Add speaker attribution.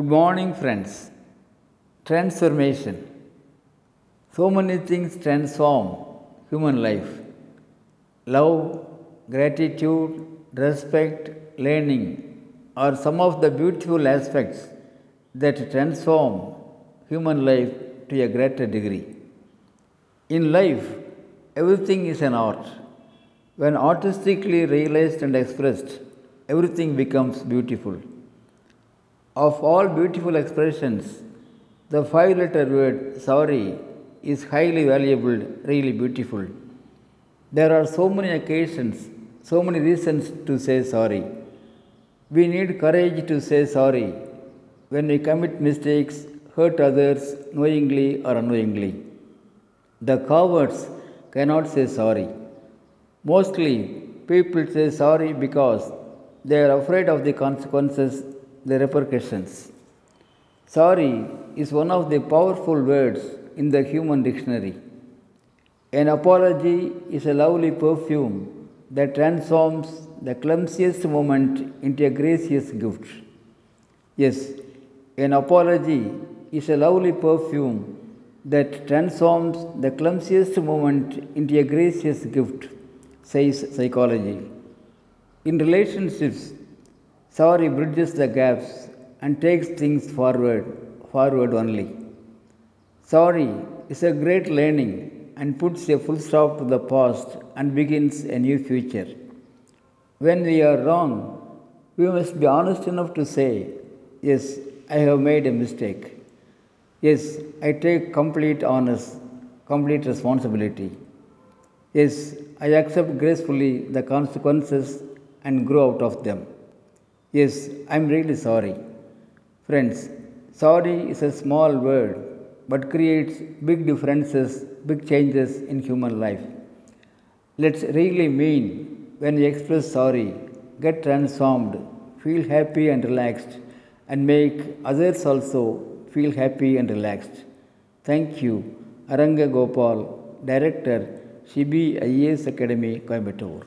Speaker 1: Good morning, friends. Transformation. So many things transform human life. Love, gratitude, respect, learning are some of the beautiful aspects that transform human life to a greater degree. In life, everything is an art. When artistically realized and expressed, everything becomes beautiful. Of all beautiful expressions, the five letter word sorry is highly valuable, really beautiful. There are so many occasions, so many reasons to say sorry. We need courage to say sorry when we commit mistakes, hurt others knowingly or unknowingly. The cowards cannot say sorry. Mostly, people say sorry because they are afraid of the consequences, the repercussions. Sorry is one of the powerful words in the human dictionary. An apology is a lovely perfume that transforms the clumsiest moment into a gracious gift. Yes, an apology is a lovely perfume that transforms the clumsiest moment into a gracious gift, says psychology. In relationships, sorry bridges the gaps and takes things forward, forward only. Sorry is a great learning and puts a full stop to the past and begins a new future. When we are wrong, we must be honest enough to say, Yes, I have made a mistake. Yes, I take complete honest, complete responsibility. Yes, I accept gracefully the consequences and grow out of them. Yes, I'm really sorry. Friends, sorry is a small word but creates big differences, big changes in human life. Let's really mean when we express sorry, get transformed, feel happy and relaxed, and make others also feel happy and relaxed. Thank you, Aranga Gopal, Director, Shibi IAS Academy, Coimbatore.